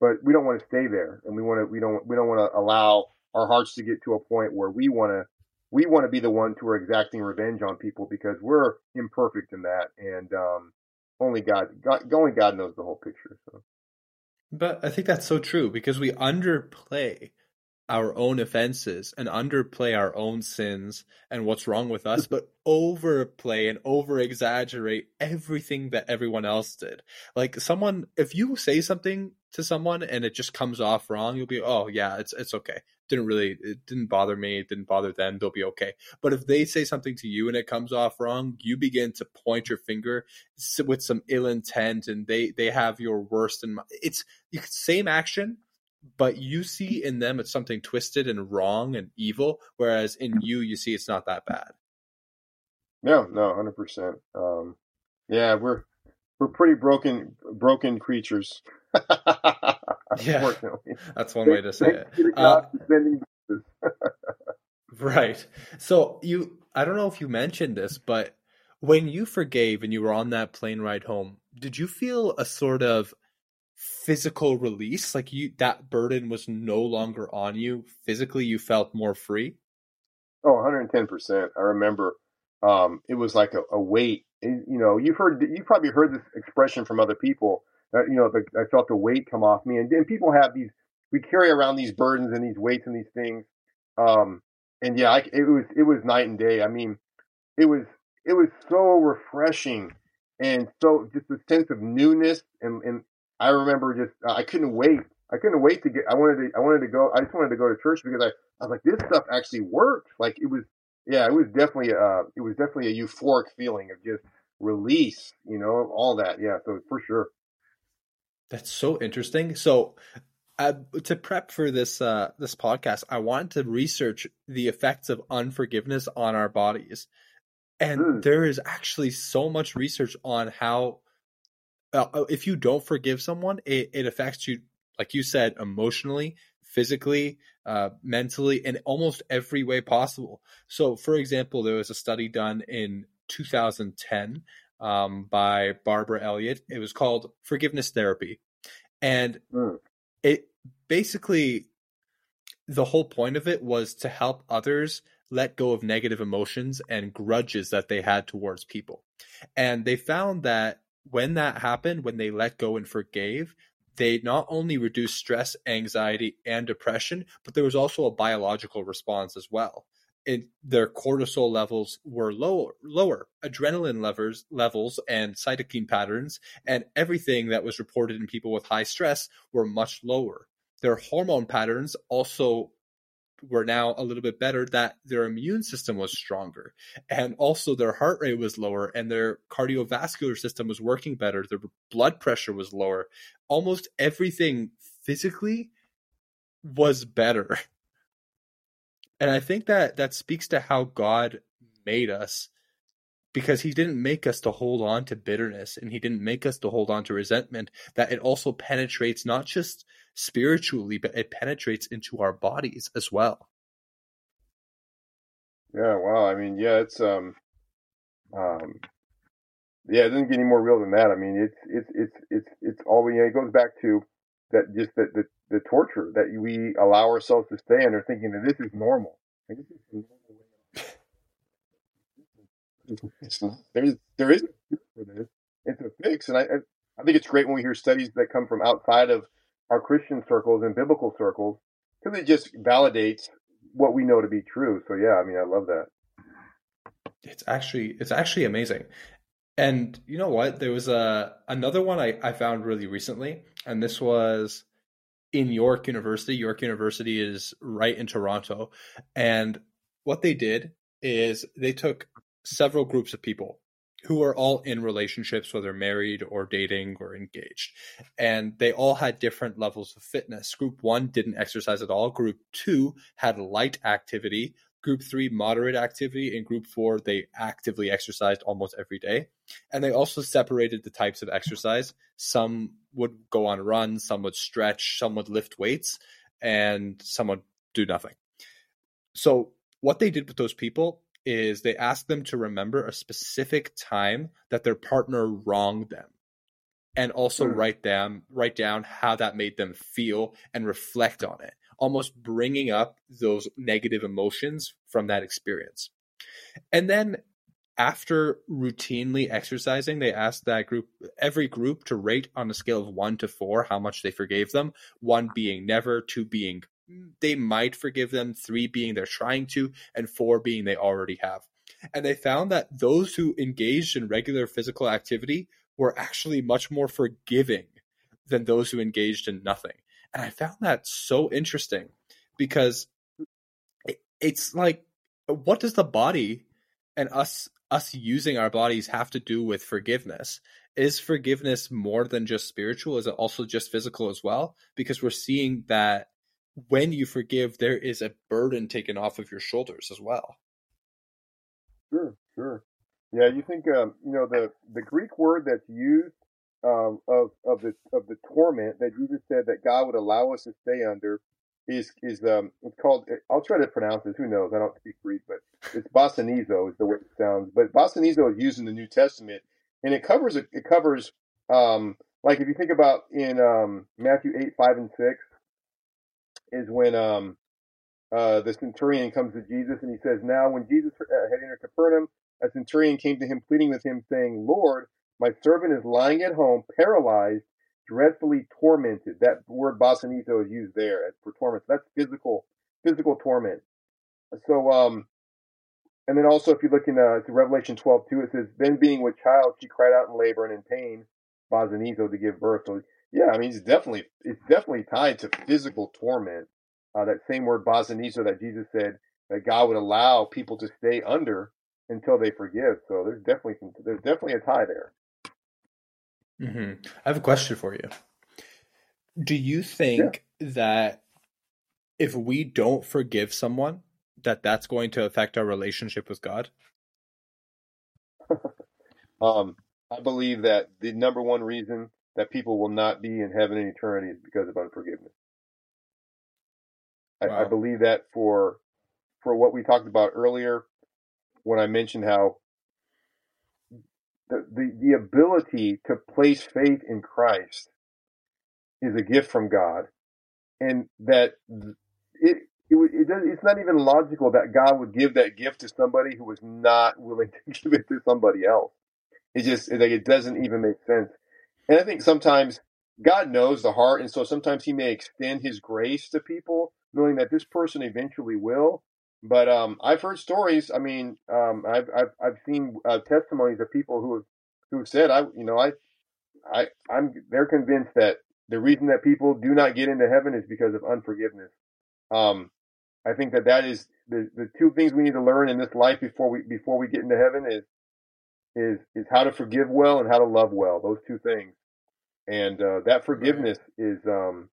but we don't want to stay there, and we want to we don't we don't want to allow our hearts to get to a point where we want to we want to be the ones who are exacting revenge on people because we're imperfect in that, and um, only God, God, only God knows the whole picture. So. But I think that's so true because we underplay our own offenses and underplay our own sins and what's wrong with us, but overplay and over exaggerate everything that everyone else did. Like someone, if you say something to someone and it just comes off wrong, you'll be, oh yeah, it's it's okay. Didn't really, it didn't bother me. It didn't bother them. They'll be okay. But if they say something to you and it comes off wrong, you begin to point your finger with some ill intent, and they they have your worst in mind. It's same action, but you see in them it's something twisted and wrong and evil, whereas in you you see it's not that bad. No, no, hundred um, percent. Yeah, we're we're pretty broken broken creatures. yeah, that's one way to say it. Uh, right. So you, I don't know if you mentioned this, but when you forgave and you were on that plane ride home, did you feel a sort of physical release like you that burden was no longer on you physically you felt more free? Oh 110% i remember um, it was like a, a weight you know you've heard you probably heard this expression from other people that you know the, i felt the weight come off me and, and people have these we carry around these burdens and these weights and these things um, and yeah I, it was it was night and day. I mean it was it was so refreshing and so just a sense of newness and, and I remember just uh, I couldn't wait. I couldn't wait to get. I wanted to. I wanted to go. I just wanted to go to church because I, I was like, this stuff actually worked. Like it was. Yeah, it was definitely. Uh, it was definitely a euphoric feeling of just release. You know, all that. Yeah, so for sure. That's so interesting. So, uh, to prep for this uh, this podcast, I wanted to research the effects of unforgiveness on our bodies, and mm. there is actually so much research on how uh, uh, if you don't forgive someone, it, it affects you, like you said, emotionally, physically, uh, mentally, in almost every way possible. So, for example, there was a study done in 2010 um, by Barbara Elliott. It was called Forgiveness Therapy. And mm. it basically, the whole point of it was to help others let go of negative emotions and grudges that they had towards people. And they found that when that happened, when they let go and forgave, they not only reduced stress, anxiety, and depression, but there was also a biological response as well. It, their cortisol levels were lower, lower adrenaline levels, levels and cytokine patterns, and everything that was reported in people with high stress were much lower. Their hormone patterns also were now a little bit better that their immune system was stronger. And also their heart rate was lower and their cardiovascular system was working better. Their blood pressure was lower. Almost everything physically was better. And i think that that speaks to how god made us because he didn't make us to hold on to bitterness and he didn't make us to hold on to resentment that it also penetrates not just spiritually but it penetrates into our bodies as well. Yeah wow i mean yeah it's um um yeah it doesn't get any more real than that i mean it's it's it's it's it's all you know, it goes back to that just that the, the torture that we allow ourselves to stay under thinking that this is normal. Like, this is normal it's not, there is there is for this. It's a fix, and I I think it's great when we hear studies that come from outside of our Christian circles and biblical circles because it just validates what we know to be true. So yeah, I mean, I love that. It's actually it's actually amazing. And you know what? There was a another one I, I found really recently, and this was in York University. York University is right in Toronto. And what they did is they took several groups of people who are all in relationships, whether married or dating or engaged. And they all had different levels of fitness. Group one didn't exercise at all. Group two had light activity. Group three, moderate activity. And group four, they actively exercised almost every day. And they also separated the types of exercise. Some would go on runs, some would stretch, some would lift weights, and some would do nothing. So, what they did with those people is they ask them to remember a specific time that their partner wronged them and also mm. write down write down how that made them feel and reflect on it almost bringing up those negative emotions from that experience and then after routinely exercising they asked that group every group to rate on a scale of 1 to 4 how much they forgave them 1 being never 2 being they might forgive them, three being they're trying to, and four being they already have. And they found that those who engaged in regular physical activity were actually much more forgiving than those who engaged in nothing. And I found that so interesting because it's like, what does the body and us us using our bodies have to do with forgiveness? Is forgiveness more than just spiritual? Is it also just physical as well? Because we're seeing that when you forgive, there is a burden taken off of your shoulders as well. Sure, sure. Yeah, you think um, you know the the Greek word that's used um, of of the of the torment that Jesus said that God would allow us to stay under is is um it's called I'll try to pronounce this. Who knows? I don't speak Greek, but it's basanizo is the way it sounds. But basanizo is used in the New Testament, and it covers it covers um like if you think about in um Matthew eight five and six is when um, uh, the centurion comes to Jesus and he says, Now, when Jesus uh, had entered Capernaum, a centurion came to him, pleading with him, saying, Lord, my servant is lying at home, paralyzed, dreadfully tormented. That word basanizo is used there for torment. That's physical, physical torment. So, um, and then also if you look in uh, Revelation 12, 2, it says, Then being with child, she cried out in labor and in pain, basanizo, to give birth. So yeah, I mean, it's definitely it's definitely tied to physical torment. Uh, that same word basanizo that Jesus said that God would allow people to stay under until they forgive. So there's definitely some, there's definitely a tie there. Mm-hmm. I have a question for you. Do you think yeah. that if we don't forgive someone, that that's going to affect our relationship with God? um, I believe that the number one reason that people will not be in heaven in eternity is because of unforgiveness. Wow. I, I believe that for for what we talked about earlier when I mentioned how the, the, the ability to place faith in Christ is a gift from God, and that it it, it does, it's not even logical that God would give that gift to somebody who was not willing to give it to somebody else. It just like it doesn't even make sense. And I think sometimes God knows the heart, and so sometimes He may extend His grace to people, knowing that this person eventually will. But um, I've heard stories. I mean, um, I've I've I've seen uh, testimonies of people who have who said, I you know I I I'm they're convinced that the reason that people do not get into heaven is because of unforgiveness. Um, I think that that is the the two things we need to learn in this life before we before we get into heaven is is is how to forgive well and how to love well. Those two things, and uh, that forgiveness is um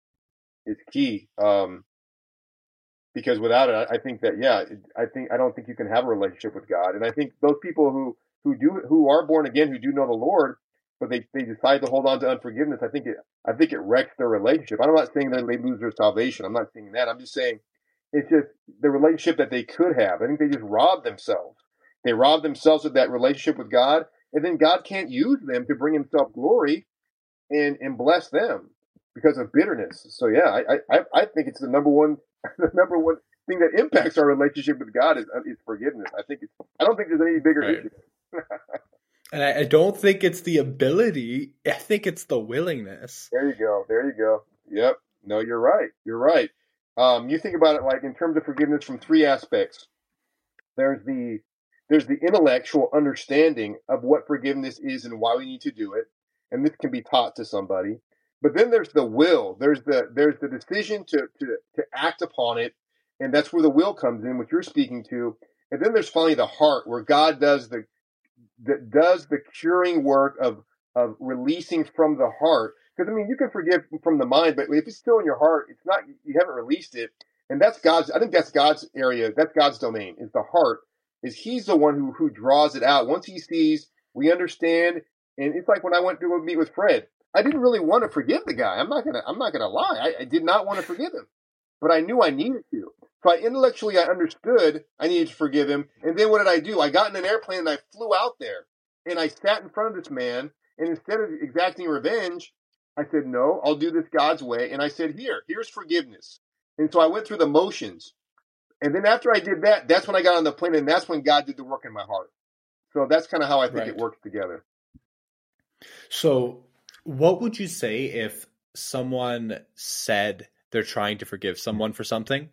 is key. Um, because without it, I think that yeah, I think I don't think you can have a relationship with God. And I think those people who who do who are born again, who do know the Lord, but they, they decide to hold on to unforgiveness, I think it I think it wrecks their relationship. I'm not saying that they lose their salvation. I'm not saying that. I'm just saying it's just the relationship that they could have. I think they just rob themselves. They rob themselves of that relationship with God, and then God can't use them to bring Himself glory and and bless them because of bitterness. So yeah, I I, I think it's the number one the number one thing that impacts our relationship with God is is forgiveness. I think it's I don't think there's any bigger right. issue. and I, I, don't think it's the ability. I think it's the willingness. There you go. There you go. Yep. No, you're right. You're right. Um, you think about it like in terms of forgiveness from three aspects. There's the there's the intellectual understanding of what forgiveness is and why we need to do it, and this can be taught to somebody. But then there's the will. There's the there's the decision to to to act upon it, and that's where the will comes in, which you're speaking to. And then there's finally the heart, where God does the that does the curing work of of releasing from the heart. Because I mean, you can forgive from the mind, but if it's still in your heart, it's not. You haven't released it, and that's God's. I think that's God's area. That's God's domain. Is the heart. Is He's the one who who draws it out. Once He sees, we understand. And it's like when I went to a meet with Fred. I didn't really want to forgive the guy. I'm not gonna I'm not gonna lie. I, I did not want to forgive him, but I knew I needed to. So I intellectually I understood I needed to forgive him. And then what did I do? I got in an airplane and I flew out there and I sat in front of this man. And instead of exacting revenge, I said, no, I'll do this God's way. And I said, here, here's forgiveness. And so I went through the motions. And then after I did that, that's when I got on the plane and that's when God did the work in my heart. So that's kind of how I think right. it works together. So what would you say if someone said they're trying to forgive someone for something,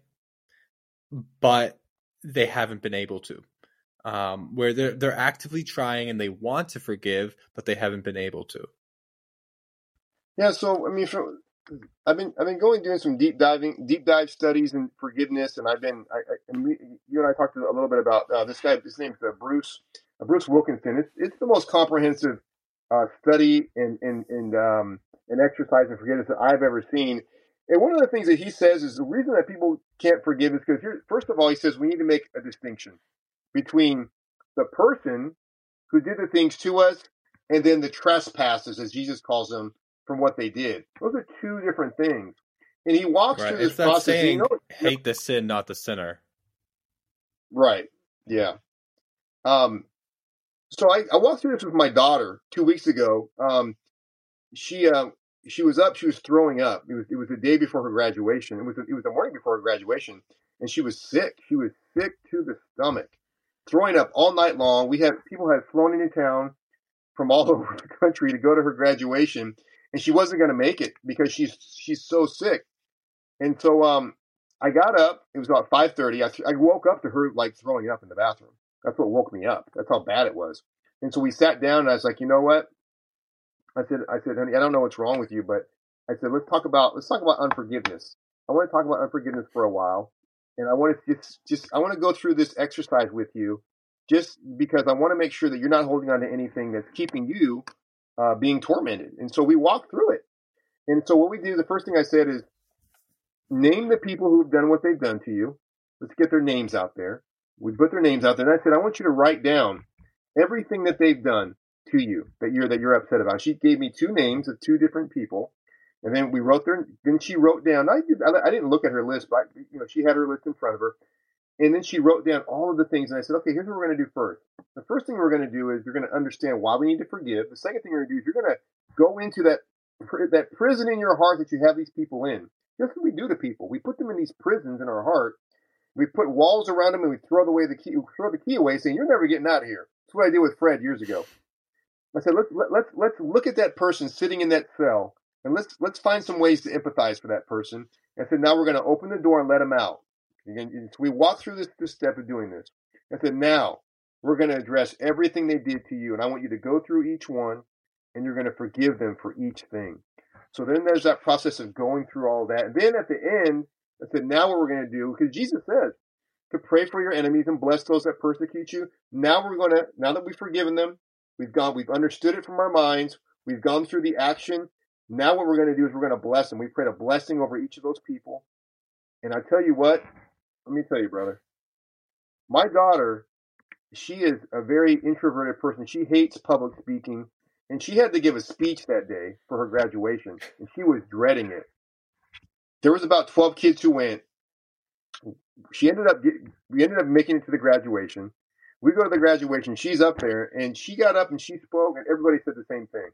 but they haven't been able to? Um, where they're they're actively trying and they want to forgive, but they haven't been able to. Yeah, so I mean, for, I've been I've been going doing some deep diving, deep dive studies in forgiveness, and I've been I, I and we, you and I talked a little bit about uh, this guy. His name's uh, Bruce uh, Bruce Wilkinson. It's it's the most comprehensive uh, study and and and um, and exercise and forgiveness that I've ever seen. And one of the things that he says is the reason that people can't forgive is because first of all, he says we need to make a distinction between the person who did the things to us and then the trespasses, as Jesus calls them, from what they did. Those are two different things. And he walks right. through this it's process. Saying, you know, hate the sin, not the sinner. Right. Yeah. Um, so I, I walked through this with my daughter two weeks ago. Um, she uh, she was up. She was throwing up. It was it was the day before her graduation. It was it was the morning before her graduation, and she was sick. She was sick to the stomach, throwing up all night long. We had people had flown into town from all over the country to go to her graduation, and she wasn't going to make it because she's she's so sick. And so um, I got up. It was about five thirty. I, I woke up to her like throwing up in the bathroom. That's what woke me up. That's how bad it was. And so we sat down and I was like, you know what? I said, I said, honey, I don't know what's wrong with you, but I said, let's talk about, let's talk about unforgiveness. I want to talk about unforgiveness for a while. And I want to just, just, I want to go through this exercise with you just because I want to make sure that you're not holding on to anything that's keeping you uh, being tormented. And so we walk through it. And so what we do, the first thing I said is name the people who have done what they've done to you. Let's get their names out there. We put their names out there, and I said, I want you to write down everything that they've done to you that you're that you're upset about. She gave me two names of two different people, and then we wrote their. Then she wrote down. I did. I, didn't look at her list, but you know she had her list in front of her, and then she wrote down all of the things. And I said, okay, here's what we're going to do first. The first thing we're going to do is you're going to understand why we need to forgive. The second thing we're going to do is you're going to go into that that prison in your heart that you have these people in. Just what we do to people. We put them in these prisons in our heart we put walls around them and we throw away the key, throw the key away, saying, "You're never getting out of here." That's what I did with Fred years ago. I said, "Let's let, let's let's look at that person sitting in that cell and let's let's find some ways to empathize for that person. And said, now we're going to open the door and let them out. So we walk through this, this step of doing this. I said, now we're going to address everything they did to you, and I want you to go through each one, and you're going to forgive them for each thing. So then there's that process of going through all that. And then at the end, I said, now what we're going to do, because Jesus says to pray for your enemies and bless those that persecute you. Now we're going to, now that we've forgiven them, we've gone, we've understood it from our minds, we've gone through the action. Now what we're going to do is we're going to bless them. We prayed a blessing over each of those people. And I tell you what, let me tell you, brother, my daughter, she is a very introverted person. She hates public speaking. And she had to give a speech that day for her graduation, and she was dreading it. There was about 12 kids who went. She ended up, we ended up making it to the graduation. We go to the graduation. She's up there, and she got up and she spoke, and everybody said the same thing.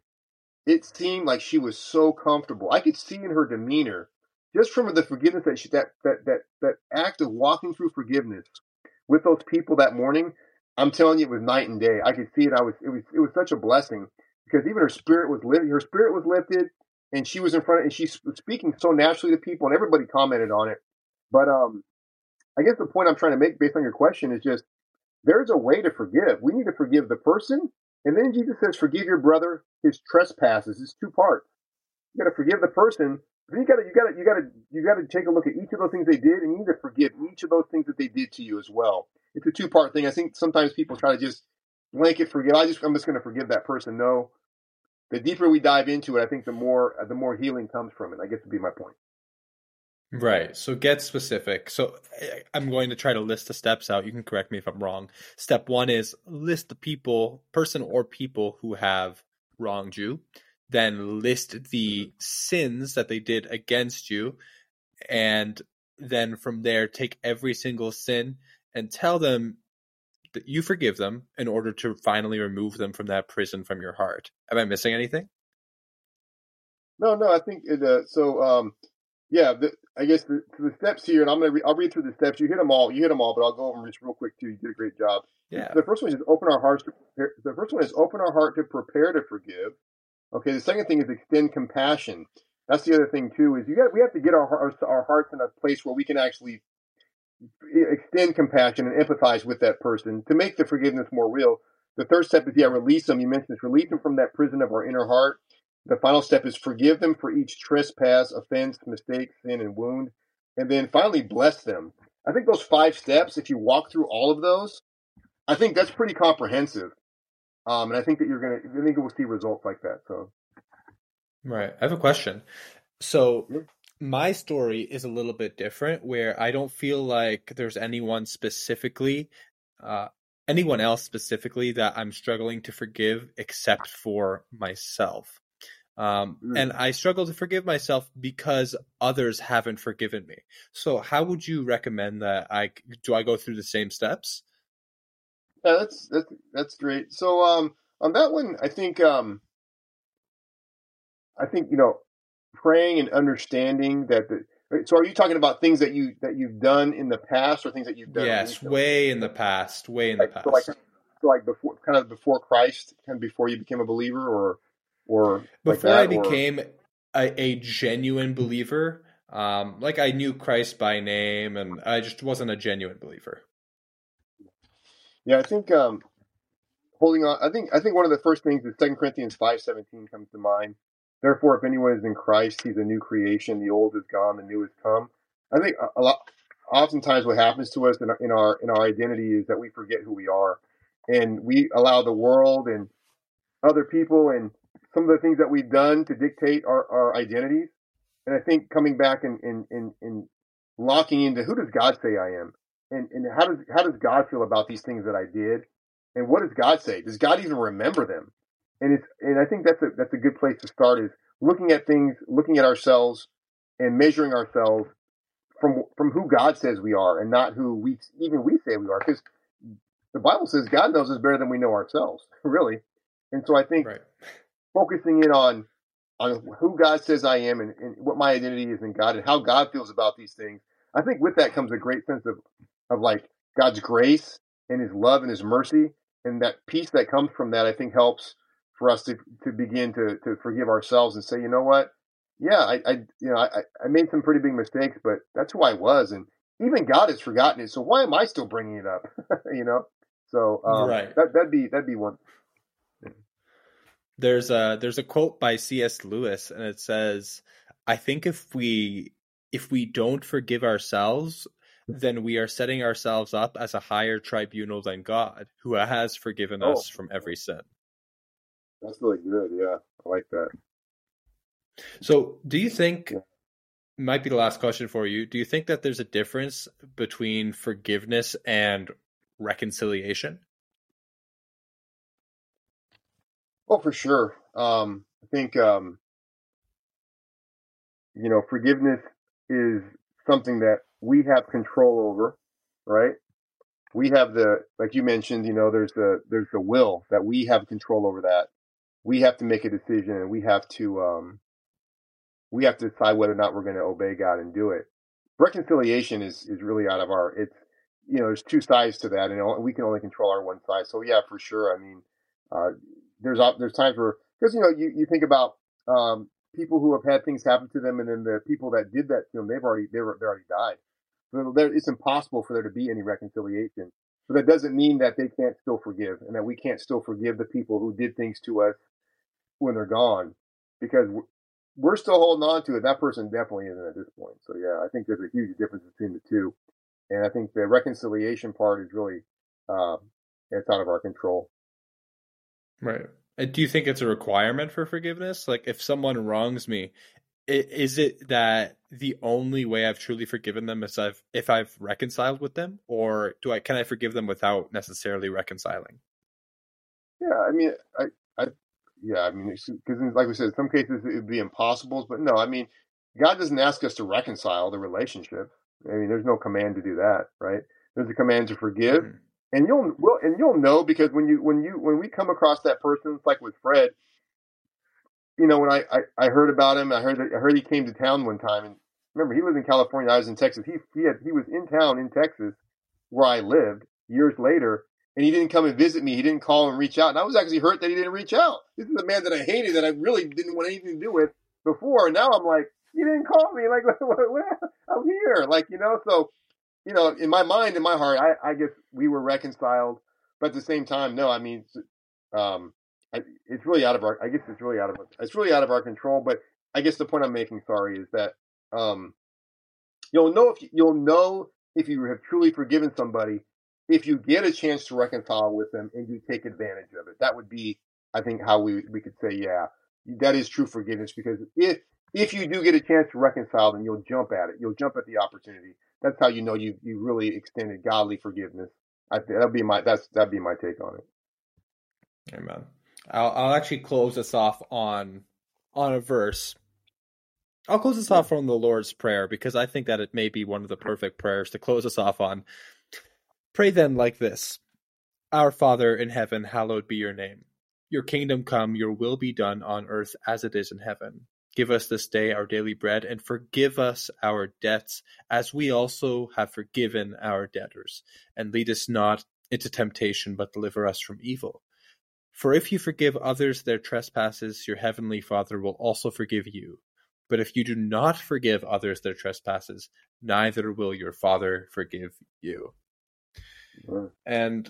It seemed like she was so comfortable. I could see in her demeanor, just from the forgiveness that she, that that that that act of walking through forgiveness with those people that morning. I'm telling you, it was night and day. I could see it. I was it was it was such a blessing because even her spirit was lifted. Her spirit was lifted, and she was in front, of, and she's speaking so naturally to people, and everybody commented on it. But um, I guess the point I'm trying to make, based on your question, is just there's a way to forgive. We need to forgive the person, and then Jesus says, "Forgive your brother his trespasses." It's two parts. You got to forgive the person. You got to you got to you got to you got to take a look at each of those things they did, and you need to forgive each of those things that they did to you as well. It's a two part thing. I think sometimes people try to just blanket forgive. I just I'm just going to forgive that person. No, the deeper we dive into it, I think the more the more healing comes from it. I guess would be my point. Right. So get specific. So I'm going to try to list the steps out. You can correct me if I'm wrong. Step one is list the people, person or people who have wronged you. Then list the sins that they did against you. And then from there, take every single sin and tell them that you forgive them in order to finally remove them from that prison from your heart. Am I missing anything? No, no. I think it. Uh, so, um, yeah. The, I guess the, the steps here, and I'm gonna re- I'll read through the steps. You hit them all. You hit them all, but I'll go over them just real quick too. You did a great job. Yeah. The first one is open our hearts. To prepare, the first one is open our heart to prepare to forgive. Okay. The second thing is extend compassion. That's the other thing too. Is you got we have to get our our, our hearts in a place where we can actually extend compassion and empathize with that person to make the forgiveness more real. The third step is, yeah, release them. You mentioned this, release them from that prison of our inner heart. The final step is forgive them for each trespass, offense, mistake, sin, and wound. And then finally, bless them. I think those five steps, if you walk through all of those, I think that's pretty comprehensive. Um, and I think that you're going to, I think we'll see results like that. So, right. I have a question. So, my story is a little bit different where I don't feel like there's anyone specifically, uh, anyone else specifically that I'm struggling to forgive except for myself. Um, mm. And I struggle to forgive myself because others haven't forgiven me. So, how would you recommend that I do? I go through the same steps. Yeah, that's that's that's great. So, um, on that one, I think um, I think you know praying and understanding that the so are you talking about things that you that you've done in the past or things that you've done yes way in the past way in like, the past so like, so like before kind of before christ kind of before you became a believer or or before like that, i became a, a, genuine believer um like i knew christ by name and i just wasn't a genuine believer yeah i think um holding on i think i think one of the first things is second corinthians 5 17 comes to mind Therefore, if anyone is in Christ, he's a new creation. The old is gone, the new has come. I think a lot, oftentimes, what happens to us in our, in our in our identity is that we forget who we are, and we allow the world and other people and some of the things that we've done to dictate our, our identities. And I think coming back and, and, and, and locking into who does God say I am, and, and how does how does God feel about these things that I did, and what does God say? Does God even remember them? and it's and I think that's a that's a good place to start is looking at things, looking at ourselves, and measuring ourselves from from who God says we are, and not who we even we say we are, because the Bible says God knows us better than we know ourselves, really. And so I think right. focusing in on on who God says I am and, and what my identity is in God and how God feels about these things, I think with that comes a great sense of of like God's grace and His love and His mercy, and that peace that comes from that, I think helps for us to, to begin to, to forgive ourselves and say, you know what? yeah, I, I you know, I, I made some pretty big mistakes, but that's who I was, and even God has forgotten it. So why am I still bringing it up? you know, so um, right. that that'd be that'd be one. There's a there's a quote by C.S. Lewis, and it says, "I think if we if we don't forgive ourselves, then we are setting ourselves up as a higher tribunal than God, who has forgiven oh. us from every sin." That's really good. Yeah, I like that. So, do you think might be the last question for you? Do you think that there's a difference between forgiveness and reconciliation? Oh, for sure. Um, I think um, you know forgiveness is something that we have control over, right? We have the like you mentioned. You know, there's the there's the will that we have control over that. We have to make a decision, and we have to um, we have to decide whether or not we're going to obey God and do it. Reconciliation is is really out of our. It's you know, there's two sides to that, and we can only control our one side. So yeah, for sure. I mean, uh, there's there's times where because you know you, you think about um, people who have had things happen to them, and then the people that did that to them, they've already they were they already died. It's impossible for there to be any reconciliation. But that doesn't mean that they can't still forgive, and that we can't still forgive the people who did things to us when they're gone, because we're still holding on to it. That person definitely isn't at this point. So yeah, I think there's a huge difference between the two, and I think the reconciliation part is really uh, it's out of our control. Right. Do you think it's a requirement for forgiveness? Like, if someone wrongs me, is it that the only way I've truly forgiven them is I've if I've reconciled with them, or do I can I forgive them without necessarily reconciling? Yeah, I mean, I, I, yeah, I mean, because like we said, in some cases it would be impossible, but no, I mean, God doesn't ask us to reconcile the relationship. I mean, there's no command to do that, right? There's a command to forgive, mm-hmm and you'll well, and you'll know because when you when you when we come across that person, it's like with Fred. You know, when I, I, I heard about him, I heard that, I heard he came to town one time, and remember he lived in California, I was in Texas. He he had he was in town in Texas where I lived years later, and he didn't come and visit me. He didn't call and reach out, and I was actually hurt that he didn't reach out. This is a man that I hated, that I really didn't want anything to do with before, and now I'm like, you didn't call me, like I'm here, like you know. So you know, in my mind, in my heart, I, I guess we were reconciled, but at the same time, no. I mean, um, It's really out of our. I guess it's really out of it's really out of our control. But I guess the point I'm making, sorry, is that um, you'll know if you'll know if you have truly forgiven somebody if you get a chance to reconcile with them and you take advantage of it. That would be, I think, how we we could say, yeah, that is true forgiveness. Because if if you do get a chance to reconcile, then you'll jump at it. You'll jump at the opportunity that's how you know you you really extended godly forgiveness. I that'd be my that's that'd be my take on it. Amen. I'll I'll actually close this off on on a verse. I'll close this off from the Lord's Prayer because I think that it may be one of the perfect prayers to close us off on. Pray then like this Our Father in heaven, hallowed be your name. Your kingdom come, your will be done on earth as it is in heaven. Give us this day our daily bread, and forgive us our debts, as we also have forgiven our debtors. And lead us not into temptation, but deliver us from evil. For if you forgive others their trespasses, your heavenly Father will also forgive you. But if you do not forgive others their trespasses, neither will your Father forgive you. And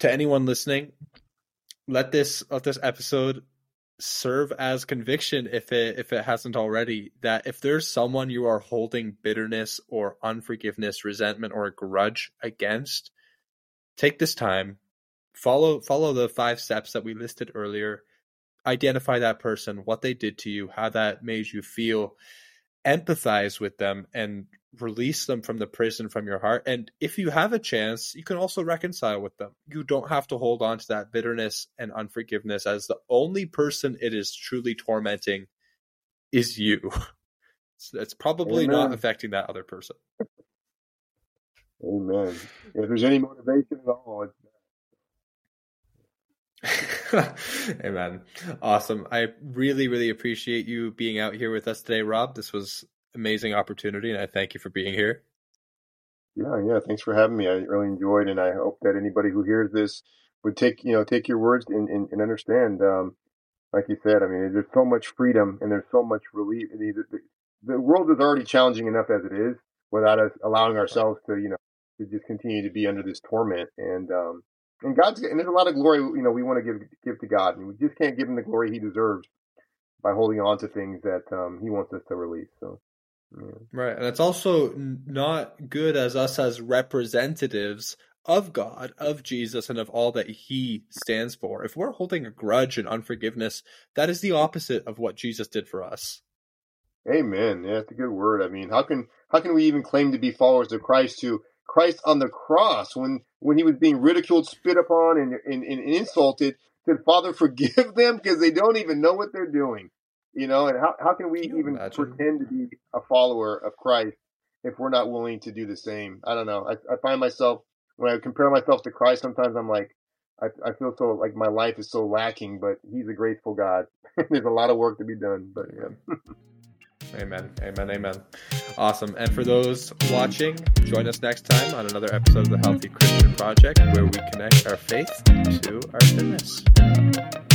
to anyone listening, let this let this episode serve as conviction if it if it hasn't already that if there's someone you are holding bitterness or unforgiveness resentment or a grudge against take this time follow follow the five steps that we listed earlier identify that person what they did to you how that made you feel empathize with them and release them from the prison from your heart. And if you have a chance, you can also reconcile with them. You don't have to hold on to that bitterness and unforgiveness as the only person it is truly tormenting is you. It's probably Amen. not affecting that other person. Amen. If there's any motivation at all, Amen. Awesome. I really, really appreciate you being out here with us today, Rob. This was amazing opportunity, and I thank you for being here. Yeah, yeah. Thanks for having me. I really enjoyed, and I hope that anybody who hears this would take you know take your words and, and, and understand. Um, like you said, I mean, there's so much freedom and there's so much relief. The, the, the world is already challenging enough as it is without us allowing ourselves to, you know, to just continue to be under this torment. And, um, and God's, and there's a lot of glory, you know, we want to give, give to God and we just can't give him the glory he deserves by holding on to things that, um, he wants us to release. So. Yeah. Right. And it's also not good as us as representatives of God, of Jesus, and of all that he stands for. If we're holding a grudge and unforgiveness, that is the opposite of what Jesus did for us. Amen. Yeah, that's a good word. I mean, how can how can we even claim to be followers of Christ who Christ on the cross when when he was being ridiculed, spit upon, and and, and insulted, said, "Father, forgive them because they don't even know what they're doing." You know, and how how can we can even imagine? pretend to be a follower of Christ if we're not willing to do the same? I don't know. I, I find myself when I compare myself to Christ, sometimes I'm like, I, I feel so like my life is so lacking, but He's a graceful God. There's a lot of work to be done, but yeah. Amen. Amen. Amen. Awesome. And for those watching, join us next time on another episode of the Healthy Christian Project where we connect our faith to our fitness.